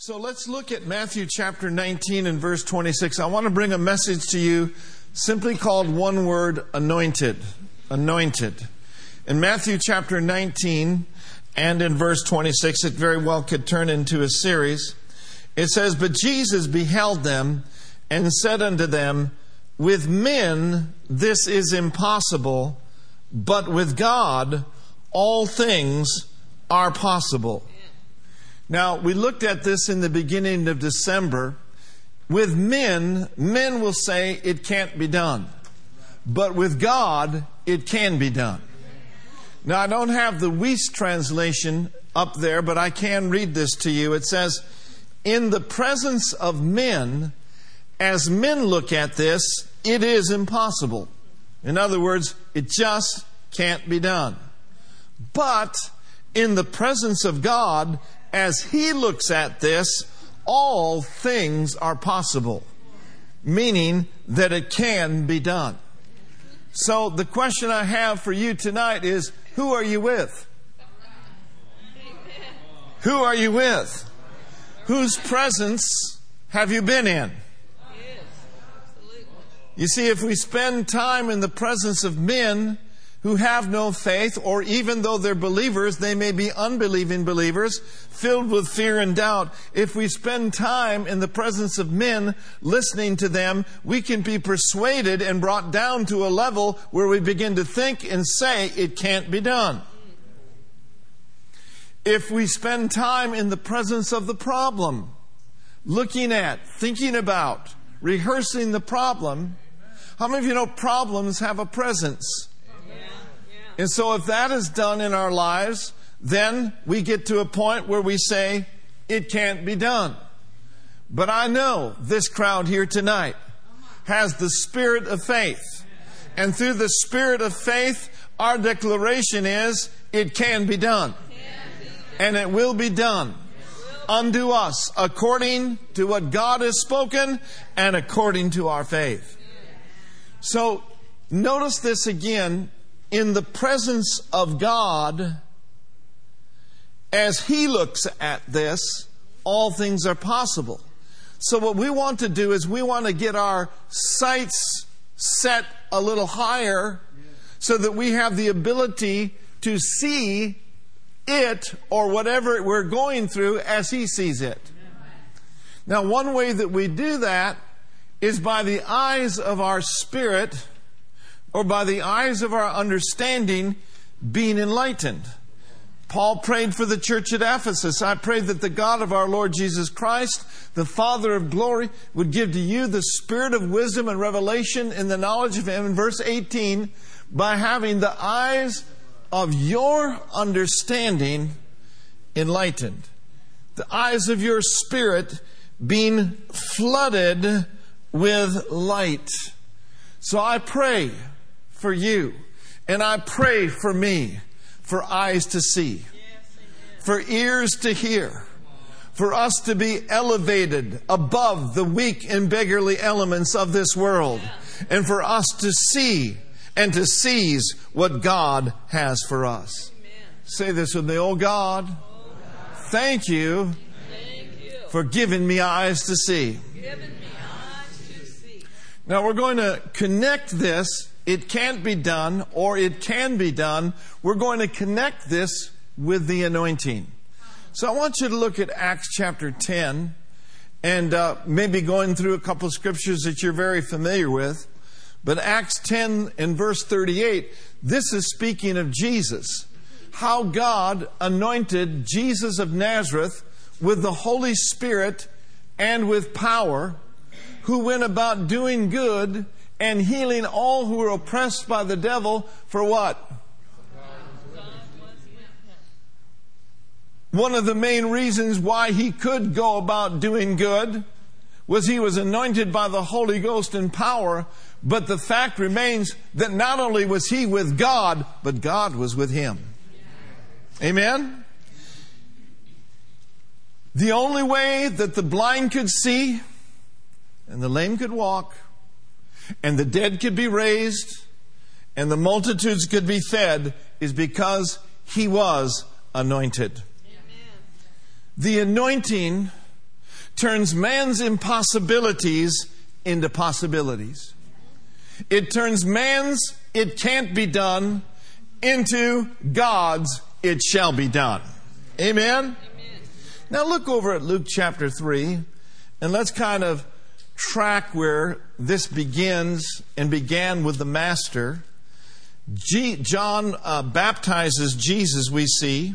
So let's look at Matthew chapter 19 and verse 26. I want to bring a message to you simply called one word anointed. Anointed. In Matthew chapter 19 and in verse 26, it very well could turn into a series. It says, But Jesus beheld them and said unto them, With men this is impossible, but with God all things are possible. Now, we looked at this in the beginning of December. With men, men will say it can't be done. But with God, it can be done. Now, I don't have the Wuest translation up there, but I can read this to you. It says, In the presence of men, as men look at this, it is impossible. In other words, it just can't be done. But in the presence of God, as he looks at this, all things are possible, meaning that it can be done. So the question I have for you tonight is who are you with? Who are you with? Whose presence have you been in? You see, if we spend time in the presence of men, who have no faith, or even though they're believers, they may be unbelieving believers, filled with fear and doubt. If we spend time in the presence of men listening to them, we can be persuaded and brought down to a level where we begin to think and say it can't be done. If we spend time in the presence of the problem, looking at, thinking about, rehearsing the problem, how many of you know problems have a presence? And so if that is done in our lives, then we get to a point where we say, it can't be done. But I know this crowd here tonight has the spirit of faith. And through the spirit of faith, our declaration is, it can be done. And it will be done unto us according to what God has spoken and according to our faith. So notice this again in the presence of God, as He looks at this, all things are possible. So, what we want to do is we want to get our sights set a little higher so that we have the ability to see it or whatever we're going through as He sees it. Now, one way that we do that is by the eyes of our spirit or by the eyes of our understanding being enlightened. Paul prayed for the church at Ephesus. I pray that the God of our Lord Jesus Christ, the Father of glory, would give to you the spirit of wisdom and revelation in the knowledge of Him. In verse 18, by having the eyes of your understanding enlightened, the eyes of your spirit being flooded with light. So I pray for you. And I pray for me for eyes to see, for ears to hear, for us to be elevated above the weak and beggarly elements of this world, and for us to see and to seize what God has for us. Say this with me, oh God, thank you for giving me eyes to see. Now we're going to connect this it can't be done or it can be done, we're going to connect this with the anointing. So I want you to look at Acts chapter 10 and uh, maybe going through a couple of scriptures that you're very familiar with. But Acts 10 and verse 38, this is speaking of Jesus. How God anointed Jesus of Nazareth with the Holy Spirit and with power, who went about doing good and healing all who were oppressed by the devil for what? One of the main reasons why he could go about doing good was he was anointed by the Holy Ghost in power, but the fact remains that not only was he with God, but God was with him. Amen? The only way that the blind could see and the lame could walk and the dead could be raised and the multitudes could be fed is because he was anointed. Amen. The anointing turns man's impossibilities into possibilities. It turns man's it can't be done into God's it shall be done. Amen? Amen? Now look over at Luke chapter 3 and let's kind of track where this begins and began with the Master. G- John uh, baptizes Jesus, we see,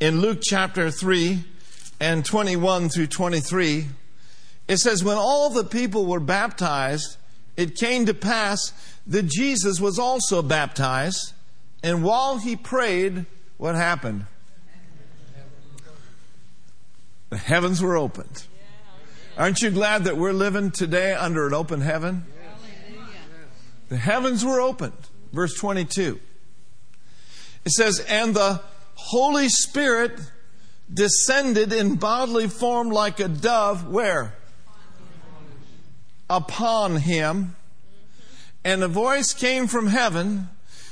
in Luke chapter 3 and 21 through 23. It says, When all the people were baptized, it came to pass that Jesus was also baptized. And while he prayed, what happened? The heavens were opened. Aren't you glad that we're living today under an open heaven? The heavens were opened. Verse 22. It says, And the Holy Spirit descended in bodily form like a dove. Where? Upon him. And a voice came from heaven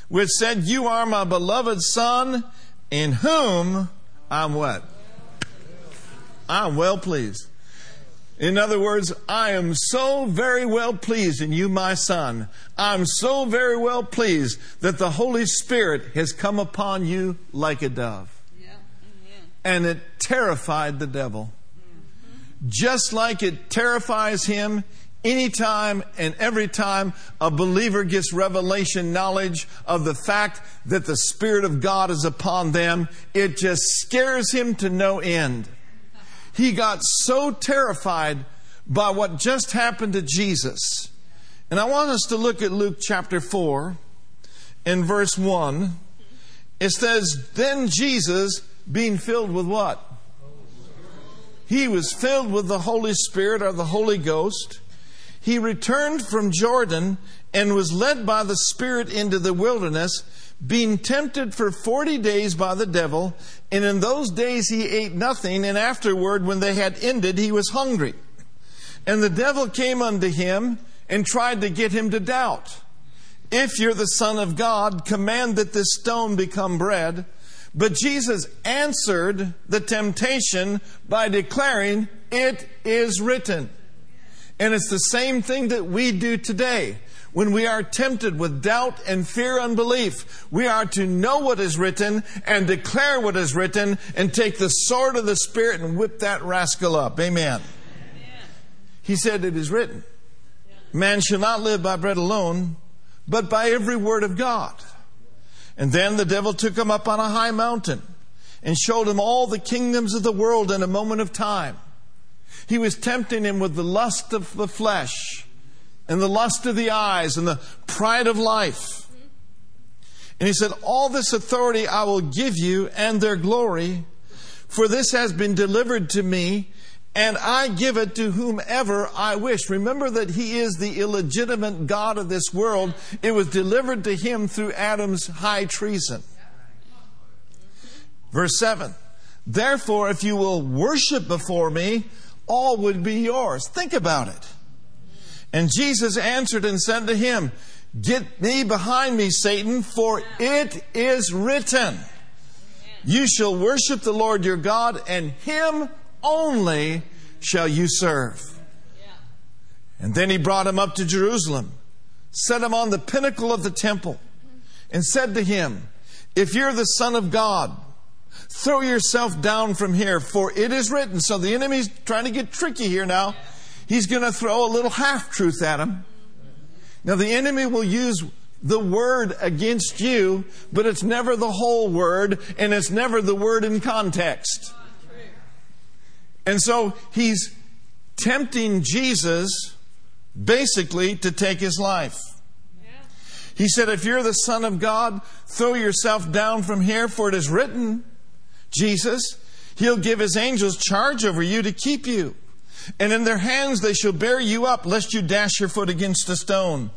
which said, You are my beloved Son, in whom I'm what? I'm well pleased. In other words, I am so very well pleased in you, my son. I'm so very well pleased that the Holy Spirit has come upon you like a dove. Yeah. And it terrified the devil. Mm-hmm. Just like it terrifies him anytime and every time a believer gets revelation knowledge of the fact that the Spirit of God is upon them, it just scares him to no end. He got so terrified by what just happened to Jesus. And I want us to look at Luke chapter 4 in verse 1. It says, Then Jesus, being filled with what? He was filled with the Holy Spirit or the Holy Ghost. He returned from Jordan and was led by the Spirit into the wilderness being tempted for 40 days by the devil, and in those days he ate nothing, and afterward, when they had ended, he was hungry. And the devil came unto him and tried to get him to doubt. If you're the Son of God, command that this stone become bread. But Jesus answered the temptation by declaring, It is written. And it's the same thing that we do today. When we are tempted with doubt and fear, unbelief, we are to know what is written and declare what is written and take the sword of the Spirit and whip that rascal up. Amen. Amen. He said, It is written, Man shall not live by bread alone, but by every word of God. And then the devil took him up on a high mountain and showed him all the kingdoms of the world in a moment of time. He was tempting him with the lust of the flesh and the lust of the eyes and the pride of life. And he said, All this authority I will give you and their glory, for this has been delivered to me, and I give it to whomever I wish. Remember that he is the illegitimate God of this world. It was delivered to him through Adam's high treason. Verse 7 Therefore, if you will worship before me, all would be yours. Think about it. And Jesus answered and said to him, Get thee behind me, Satan, for it is written, You shall worship the Lord your God, and him only shall you serve. And then he brought him up to Jerusalem, set him on the pinnacle of the temple, and said to him, If you're the Son of God, throw yourself down from here, for it is written. So the enemy's trying to get tricky here now he's going to throw a little half truth at him. Now, the enemy will use the word against you, but it's never the whole word, and it's never the word in context. And so he's tempting Jesus basically to take his life. He said, If you're the Son of God, throw yourself down from here, for it is written, Jesus, He'll give His angels charge over you to keep you. And in their hands they shall bear you up, lest you dash your foot against a stone.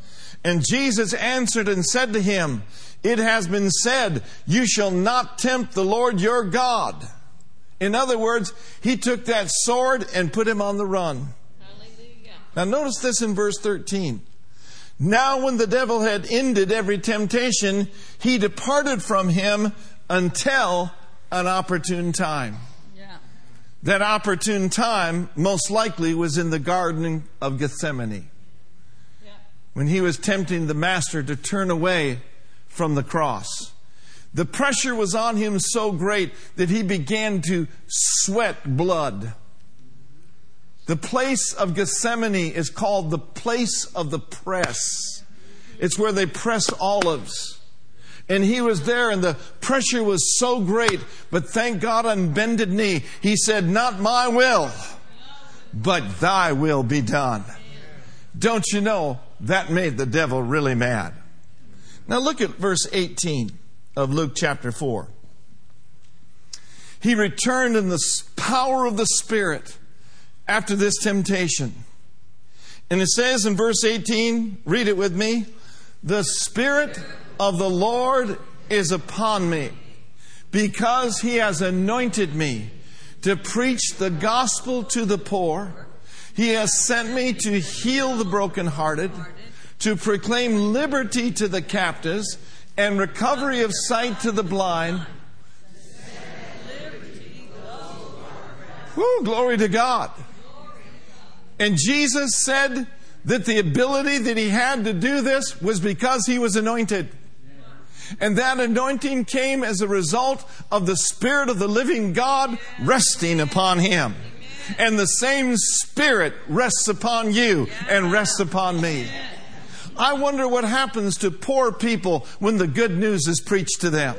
And Jesus answered and said to him, It has been said, You shall not tempt the Lord your God. In other words, he took that sword and put him on the run. Hallelujah. Now, notice this in verse 13. Now, when the devil had ended every temptation, he departed from him until an opportune time. That opportune time most likely was in the Garden of Gethsemane when he was tempting the master to turn away from the cross. The pressure was on him so great that he began to sweat blood. The place of Gethsemane is called the place of the press. It's where they press olives. And he was there and the pressure was so great, but thank God on bended knee, he said, not my will, but thy will be done. Don't you know that made the devil really mad? Now look at verse 18 of Luke chapter 4. He returned in the power of the Spirit after this temptation. And it says in verse 18, read it with me, the Spirit of the Lord is upon me because he has anointed me to preach the gospel to the poor. He has sent me to heal the brokenhearted, to proclaim liberty to the captives and recovery of sight to the blind. Woo, glory to God. And Jesus said that the ability that he had to do this was because he was anointed. And that anointing came as a result of the Spirit of the living God resting upon him. And the same Spirit rests upon you and rests upon me. I wonder what happens to poor people when the good news is preached to them.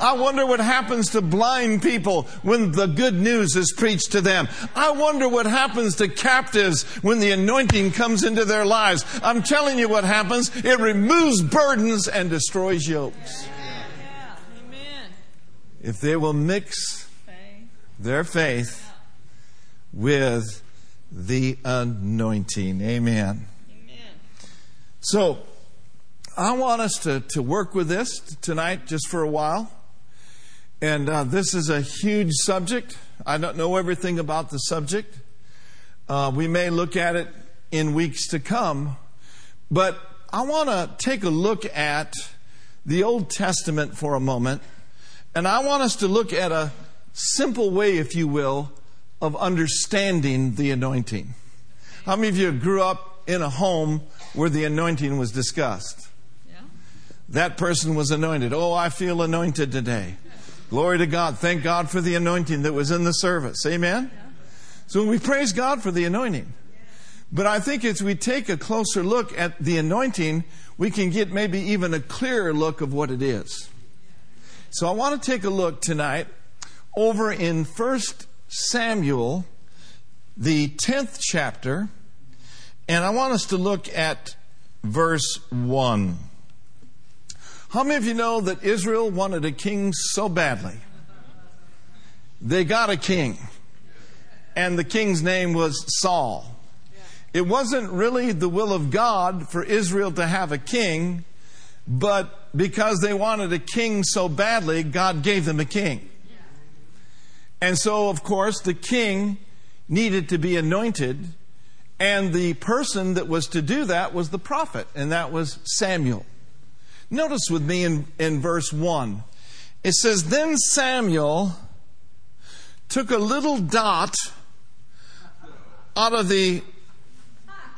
I wonder what happens to blind people when the good news is preached to them. I wonder what happens to captives when the anointing comes into their lives. I'm telling you what happens. It removes burdens and destroys yokes. If they will mix their faith with the anointing. Amen. So, I want us to, to work with this tonight just for a while. And uh, this is a huge subject. I don't know everything about the subject. Uh, we may look at it in weeks to come. But I want to take a look at the Old Testament for a moment. And I want us to look at a simple way, if you will, of understanding the anointing. How many of you grew up in a home where the anointing was discussed? Yeah. That person was anointed. Oh, I feel anointed today. Glory to God. Thank God for the anointing that was in the service. Amen? So we praise God for the anointing. But I think as we take a closer look at the anointing, we can get maybe even a clearer look of what it is. So I want to take a look tonight over in 1 Samuel, the 10th chapter, and I want us to look at verse 1. How many of you know that Israel wanted a king so badly? They got a king, and the king's name was Saul. It wasn't really the will of God for Israel to have a king, but because they wanted a king so badly, God gave them a king. And so, of course, the king needed to be anointed, and the person that was to do that was the prophet, and that was Samuel. Notice with me in, in verse 1. It says, Then Samuel took a little dot out of the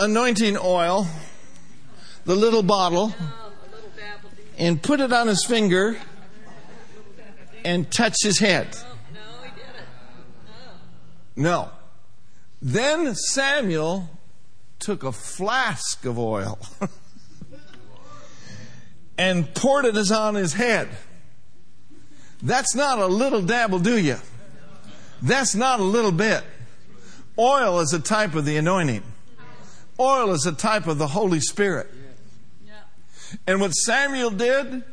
anointing oil, the little bottle, and put it on his finger and touched his head. No. Then Samuel took a flask of oil. and poured it on his head. That's not a little dabble, do you? That's not a little bit. Oil is a type of the anointing. Oil is a type of the Holy Spirit. And what Samuel did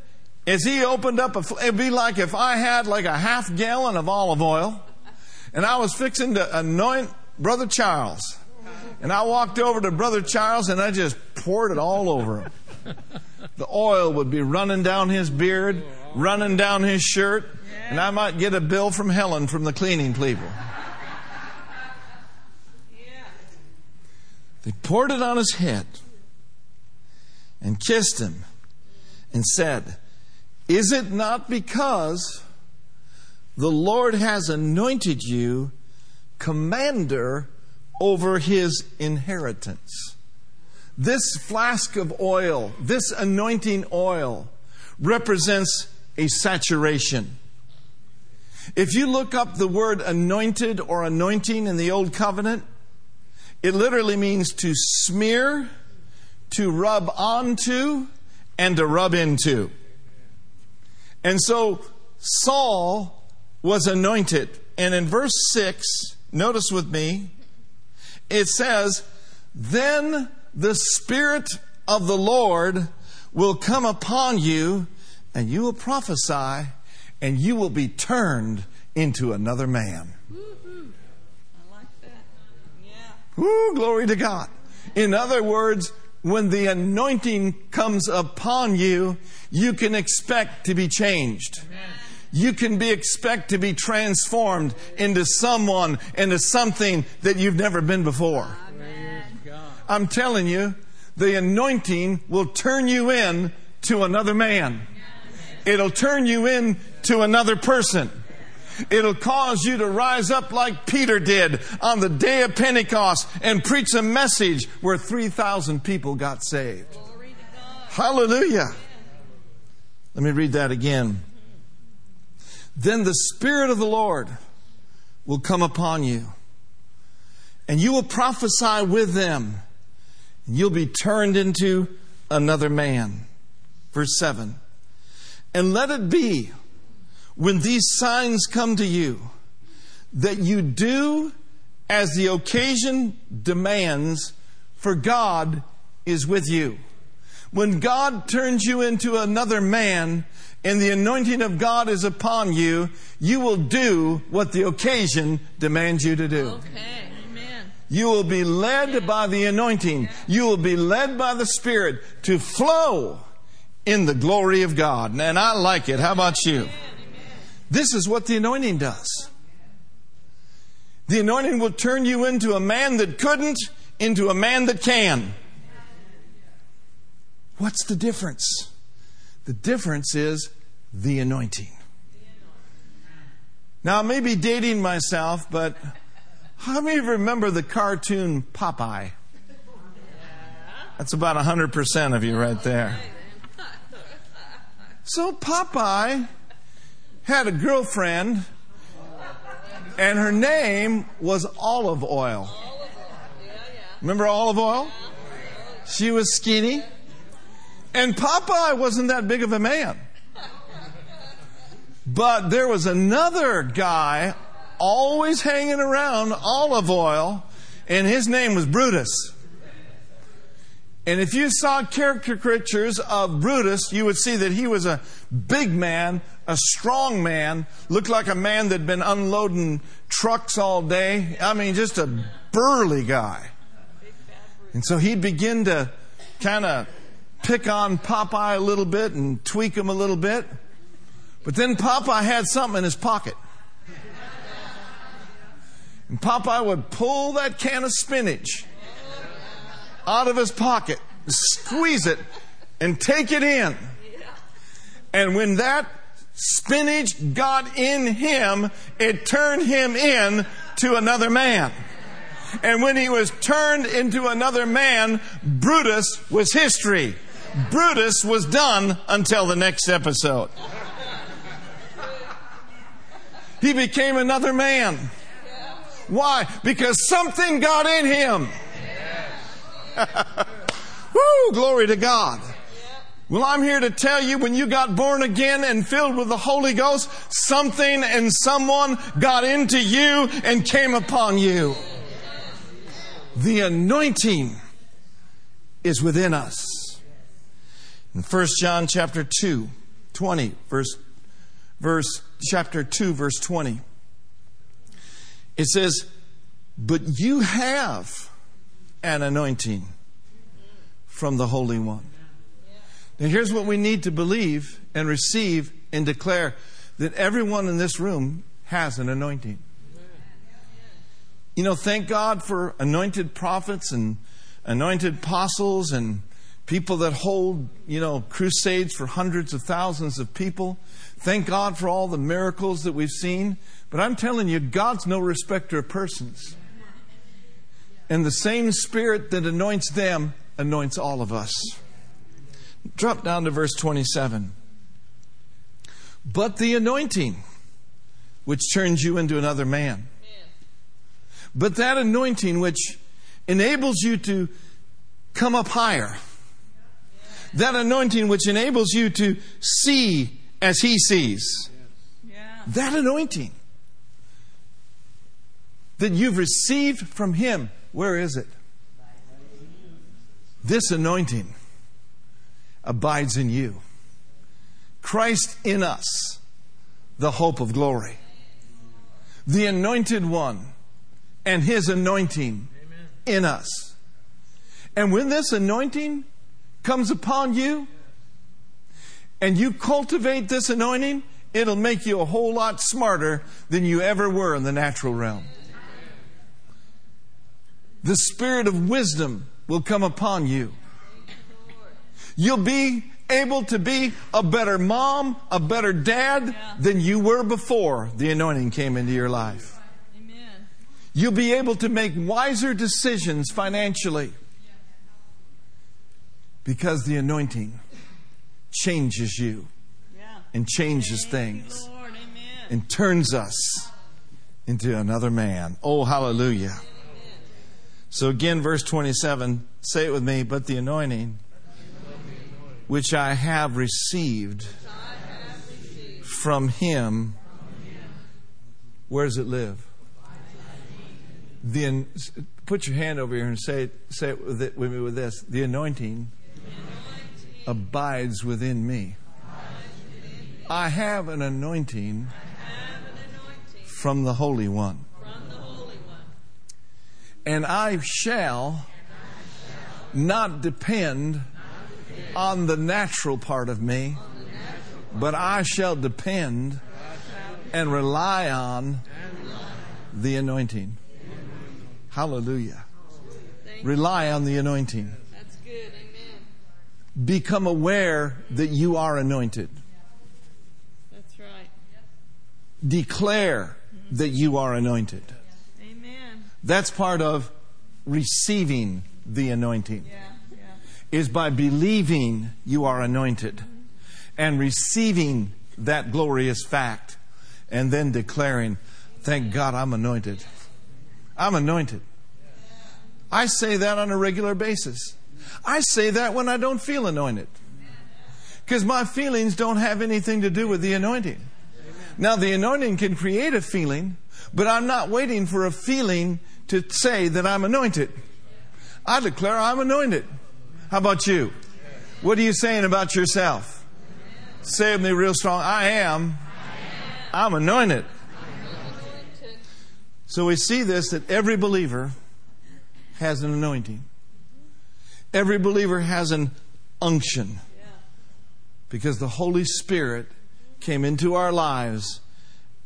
is he opened up a, it'd be like if I had like a half gallon of olive oil and I was fixing to anoint Brother Charles. And I walked over to Brother Charles and I just poured it all over him the oil would be running down his beard, running down his shirt, and I might get a bill from Helen from the cleaning people. They poured it on his head and kissed him and said, Is it not because the Lord has anointed you commander over his inheritance. This flask of oil, this anointing oil, represents a saturation. If you look up the word anointed or anointing in the Old Covenant, it literally means to smear, to rub onto, and to rub into. And so Saul was anointed. And in verse 6, notice with me, it says, Then the Spirit of the Lord will come upon you, and you will prophesy, and you will be turned into another man. Mm-hmm. I like that. Yeah. Woo, glory to God. In other words, when the anointing comes upon you, you can expect to be changed. You can be expect to be transformed into someone, into something that you've never been before. I'm telling you, the anointing will turn you in to another man. It'll turn you in to another person. It'll cause you to rise up like Peter did on the day of Pentecost and preach a message where 3,000 people got saved. Hallelujah. Let me read that again. Then the Spirit of the Lord will come upon you, and you will prophesy with them, you'll be turned into another man. Verse 7. And let it be when these signs come to you that you do as the occasion demands, for God is with you. When God turns you into another man and the anointing of God is upon you, you will do what the occasion demands you to do. Okay. You will be led by the anointing. You will be led by the Spirit to flow in the glory of God. And I like it. How about you? This is what the anointing does. The anointing will turn you into a man that couldn't, into a man that can. What's the difference? The difference is the anointing. Now, I may be dating myself, but how many of you remember the cartoon Popeye? That's about 100% of you right there. So Popeye had a girlfriend, and her name was Olive Oyl. Remember Olive Oyl? She was skinny. And Popeye wasn't that big of a man. But there was another guy always hanging around Olive Oyl, and his name was Brutus. And if you saw caricatures of Brutus, you would see that he was a big man, a strong man, looked like a man that'd been unloading trucks all day. I mean, just a burly guy. And so he'd begin to kind of pick on Popeye a little bit and tweak him a little bit. But then Popeye had something in his pocket. And Popeye would pull that can of spinach out of his pocket, squeeze it, and take it in. And when that spinach got in him, it turned him in to another man. And when he was turned into another man, Brutus was history. Brutus was done until the next episode. He became another man. Why? Because something got in him. Woo, glory to God. Well, I'm here to tell you when you got born again and filled with the Holy Ghost, something and someone got into you and came upon you. The anointing is within us. In 1 John chapter 2, 20, verse, verse, chapter 2, verse 20, it says, But you have an anointing from the Holy One. Now, here's what we need to believe and receive and declare that everyone in this room has an anointing. You know, thank God for anointed prophets and anointed apostles and People that hold, you know, crusades for hundreds of thousands of people. Thank God for all the miracles that we've seen. But I'm telling you, God's no respecter of persons. And the same Spirit that anoints them anoints all of us. Drop down to verse 27. But the anointing, which turns you into another man. But that anointing, which enables you to come up higher. That anointing, which enables you to see as he sees. Yeah. That anointing that you've received from him, where is it? This anointing abides in you. Christ in us, the hope of glory. The anointed one and his anointing in us. And when this anointing comes upon you and you cultivate this anointing, it'll make you a whole lot smarter than you ever were in the natural realm. The spirit of wisdom will come upon you. You'll be able to be a better mom, a better dad than you were before the anointing came into your life. You'll be able to make wiser decisions financially because the anointing changes you Yeah. and changes things Lord. And turns us into another man. Oh, hallelujah. So again, verse 27, say it with me, but the anointing which I have received from him, where does it live? Then put your hand over here and say, it- say it with, it with me with this. The anointing abides within me. I have an anointing from the Holy One. And I shall not depend on the natural part of me, but I shall depend and rely on the anointing. Hallelujah. Rely on the anointing. That's good. Amen. Become aware that you are anointed. That's right. Declare that you are anointed. Amen. That's part of receiving the anointing. Yeah. Yeah. is by believing you are anointed and receiving that glorious fact and then declaring, Thank God I'm anointed. I'm anointed. I say that on a regular basis. I say that when I don't feel anointed. Because my feelings don't have anything to do with the anointing. Now, the anointing can create a feeling, but I'm not waiting for a feeling to say that I'm anointed. I declare I'm anointed. How about you? What are you saying about yourself? Say with me real strong I am. I'm. Anointed. So we see this that every believer has an anointing. Every believer has an unction because the Holy Spirit came into our lives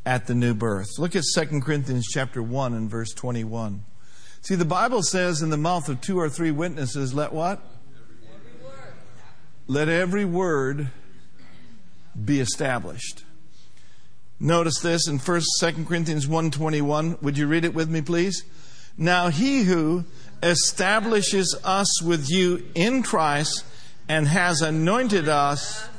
at the new birth. Look at 2 Corinthians chapter 1 and verse 21. See, the Bible says in the mouth of two or three witnesses, let what? Every. Let every word be established. Notice this in 1 2 Corinthians 1:21. Would you read it with me please? Now he who establishes us with you in Christ and has anointed us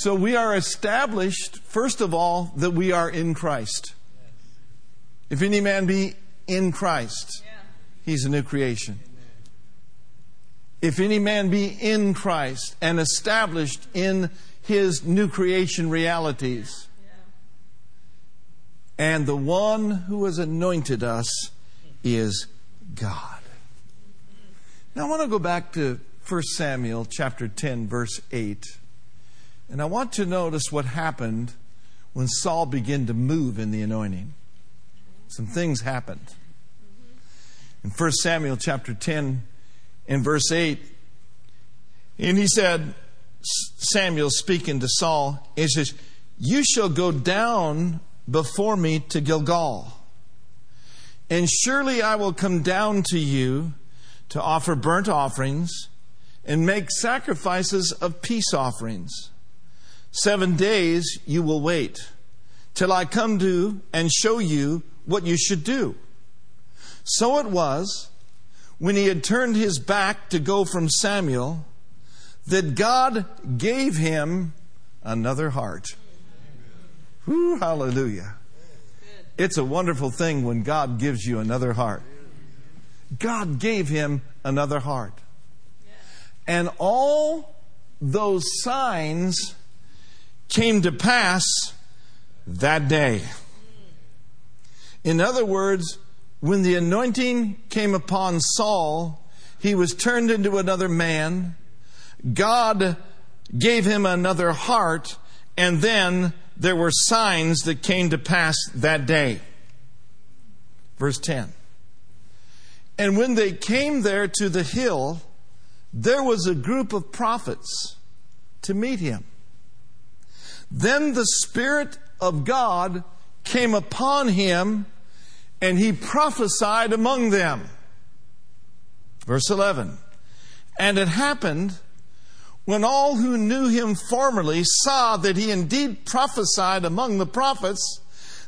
so we are established first of all that we are in Christ. If any man be in Christ, he's a new creation. If any man be in Christ and established in his new creation realities. And the one who has anointed us is God. Now I want to go back to 1 Samuel chapter 10 verse 8. And I want to notice what happened when Saul began to move in the anointing. Some things happened. In 1 Samuel chapter 10 in verse 8, and he said, Samuel speaking to Saul, he says, You shall go down before me to Gilgal, and surely I will come down to you to offer burnt offerings and make sacrifices of peace offerings. Seven days you will wait till I come to and show you what you should do. So it was when he had turned his back to go from Samuel that God gave him another heart. Hallelujah. It's a wonderful thing when God gives you another heart. God gave him another heart. And all those signs came to pass that day. In other words, when the anointing came upon Saul, he was turned into another man. God gave him another heart, and then there were signs that came to pass that day. Verse 10. And when they came there to the hill, there was a group of prophets to meet him. Then the Spirit of God came upon him, and he prophesied among them. Verse 11. And it happened when all who knew him formerly saw that he indeed prophesied among the prophets,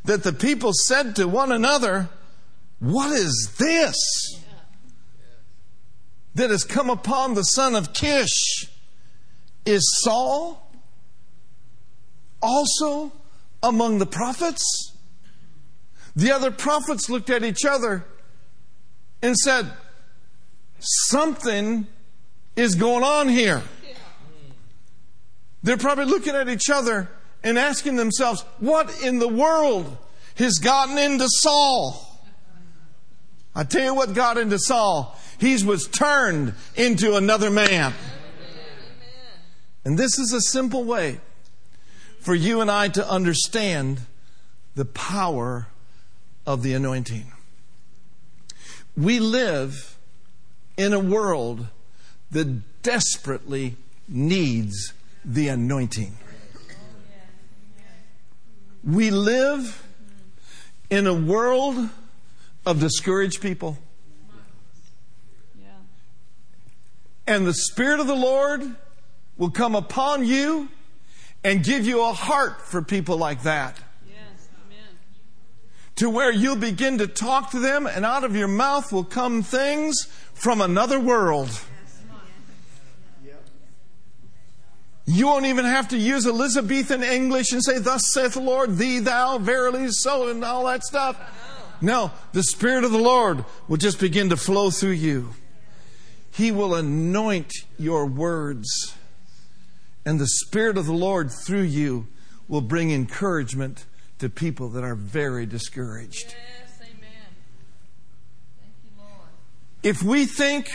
that the people said to one another, What is this that has come upon the son of Kish? Is Saul also among the prophets? The other prophets looked at each other and said, Something is going on here. They're probably looking at each other and asking themselves, What in the world has gotten into Saul? I tell you what got into Saul. He was turned into another man. And this is a simple way for you and I to understand the power of the anointing. We live in a world that desperately needs the anointing. We live in a world of discouraged people. And the Spirit of the Lord will come upon you and give you a heart for people like that. To where you'll begin to talk to them, and out of your mouth will come things from another world. You won't even have to use Elizabethan English and say, Thus saith the Lord, thee, thou, verily, so, and all that stuff. No, the Spirit of the Lord will just begin to flow through you. He will anoint your words. And the Spirit of the Lord through you will bring encouragement to people that are very discouraged. Yes, amen. Thank you, Lord. If we think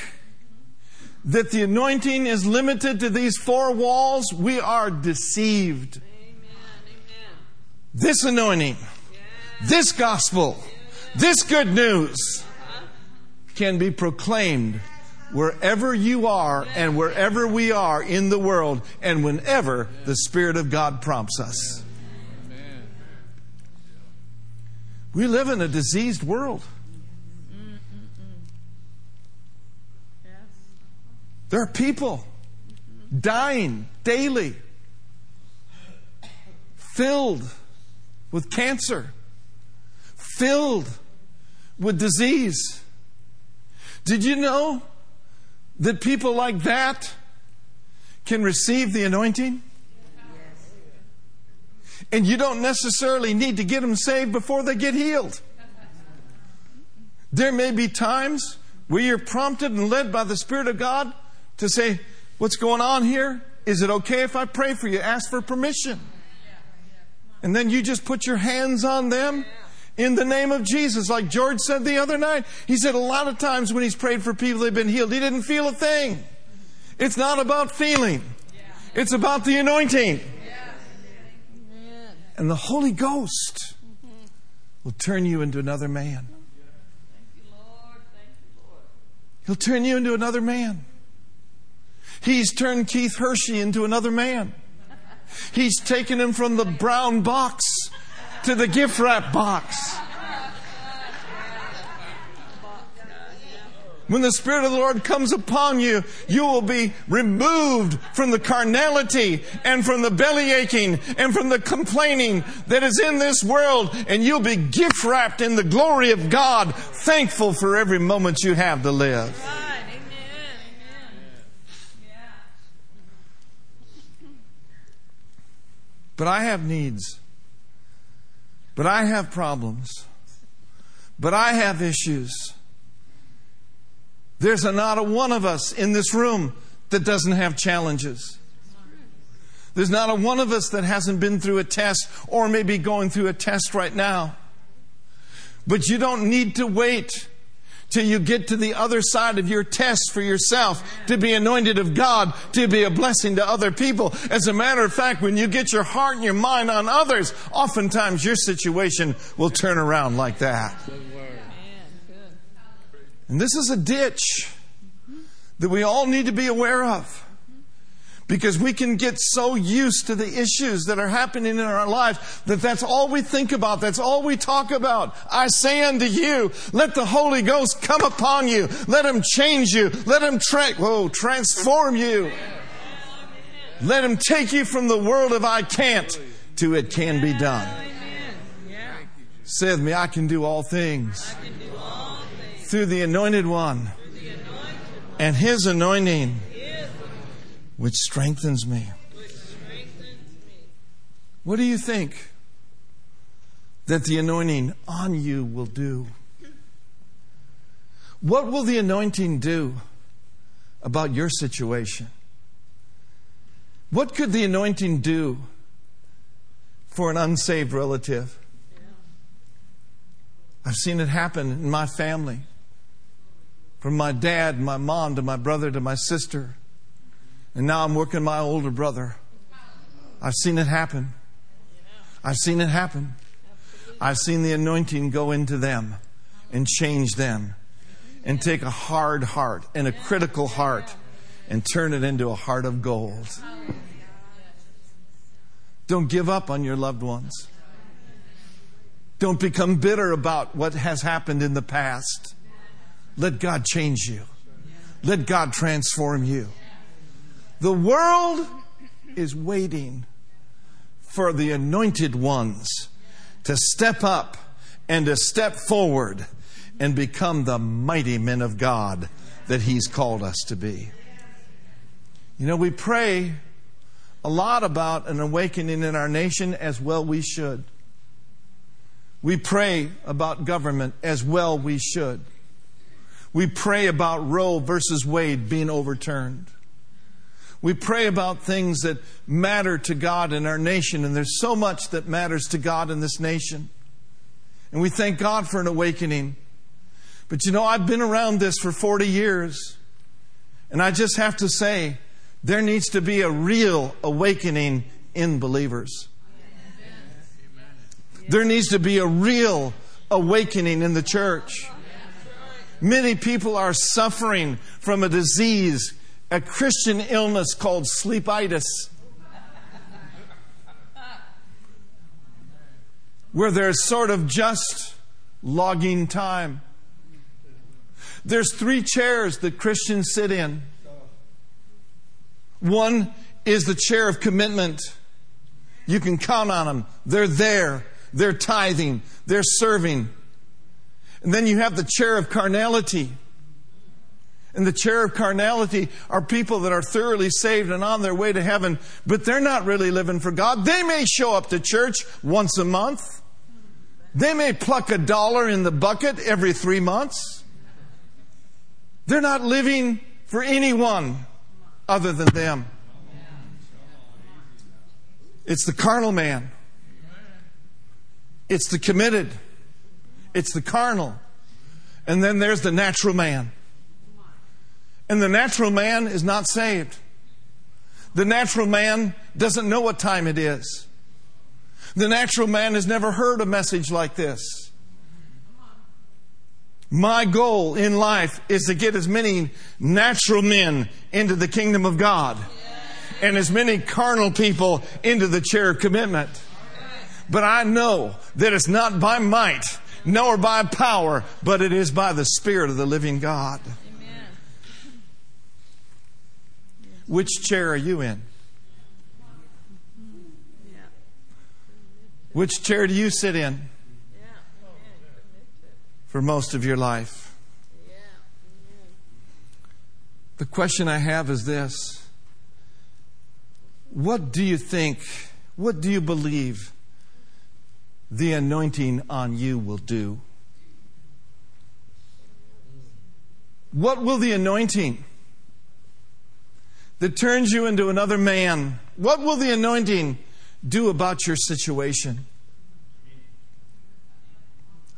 that the anointing is limited to these four walls, we are deceived. Amen, amen. This anointing, this gospel, this good news can be proclaimed wherever you are and wherever we are in the world and whenever the Spirit of God prompts us. We live in a diseased world. There are people dying daily, filled with cancer, filled with disease. Did you know that people like that can receive the anointing? And you don't necessarily need to get them saved before they get healed. There may be times where you're prompted and led by the Spirit of God to say, What's going on here? Is it okay if I pray for you? Ask for permission. And then you just put your hands on them in the name of Jesus. Like George said the other night. He said a lot of times when he's prayed for people, they've been healed. He didn't feel a thing. It's not about feeling, it's about the anointing. And the Holy Ghost will turn you into another man. He'll turn you into another man. He's turned Keith Hershey into another man. He's taken him from the brown box to the gift wrap box. When the Spirit of the Lord comes upon you, you will be removed from the carnality and from the belly aching and from the complaining that is in this world, and you'll be gift wrapped in the glory of God, thankful for every moment you have to live. Right. Amen. Amen. Yeah. But I have needs. But I have problems. But I have issues. There's a, not a one of us in this room that doesn't have challenges. There's not a one of us that hasn't been through a test or maybe going through a test right now. But you don't need to wait till you get to the other side of your test for yourself to be anointed of God, to be a blessing to other people. As a matter of fact, when you get your heart and your mind on others, oftentimes your situation will turn around like that. And this is a ditch that we all need to be aware of. Because we can get so used to the issues that are happening in our life that that's all we think about. That's all we talk about. I say unto you, let the Holy Ghost come upon you. Let Him change you. Let Him tra- whoa, transform you. Let Him take you from the world of I can't to it can be done. Say with me, I can do all things through the anointed one and His anointing which strengthens me. What do you think that the anointing on you will do? What will the anointing do about your situation? What could the anointing do for an unsaved relative? I've seen it happen in my family. From my dad, my mom, to my brother, to my sister. And now I'm working my older brother. I've seen it happen. I've seen it happen. I've seen the anointing go into them and change them and take a hard heart and a critical heart and turn it into a heart of gold. Don't give up on your loved ones. Don't become bitter about what has happened in the past. Let God change you. Let God transform you. The world is waiting for the anointed ones to step up and to step forward and become the mighty men of God that He's called us to be. You know, we pray a lot about an awakening in our nation as well we should. We pray about government as well we should. We pray about Roe versus Wade being overturned. We pray about things that matter to God in our nation, and there's so much that matters to God in this nation. And we thank God for an awakening. But you know, I've been around this for 40 years, and I just have to say, there needs to be a real awakening in believers. There needs to be a real awakening in the church. Many people are suffering from a disease a Christian illness called sleepitis, where there's sort of just logging time. There's three chairs that Christians sit in. One is the chair of commitment. You can count on them. They're there. They're tithing. They're serving. And then you have the chair of carnality in the chair of carnality are people that are thoroughly saved and on their way to heaven, but they're not really living for God. They may show up to church once a month. They may pluck a dollar in the bucket every three months. They're not living for anyone other than them. It's the carnal man. It's the committed. It's the carnal. And then there's the natural man. And the natural man is not saved. The natural man doesn't know what time it is. The natural man has never heard a message like this. My goal in life is to get as many natural men into the kingdom of God and as many carnal people into the chair of commitment. But I know that it's not by might nor by power, but it is by the Spirit of the living God. Which chair are you in? Which chair do you sit in Yeah. Amen. Committed. for most of your life? The question I have is this What do you think, what do you believe the anointing on you will do? What will the anointing that turns you into another man, what will the anointing do about your situation?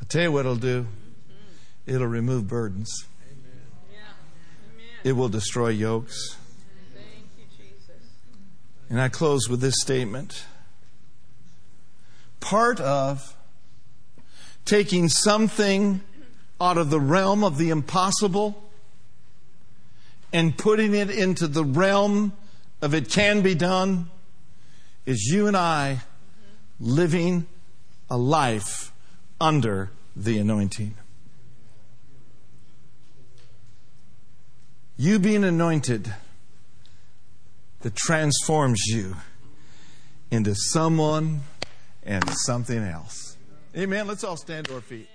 I'll tell you what it'll do it'll remove burdens, it will destroy yokes. And I close with this statement. Part of taking something out of the realm of the impossible and putting it into the realm of it can be done is you and I living a life under the anointing. You being anointed that transforms you into someone and something else. Amen. Let's all stand to our feet.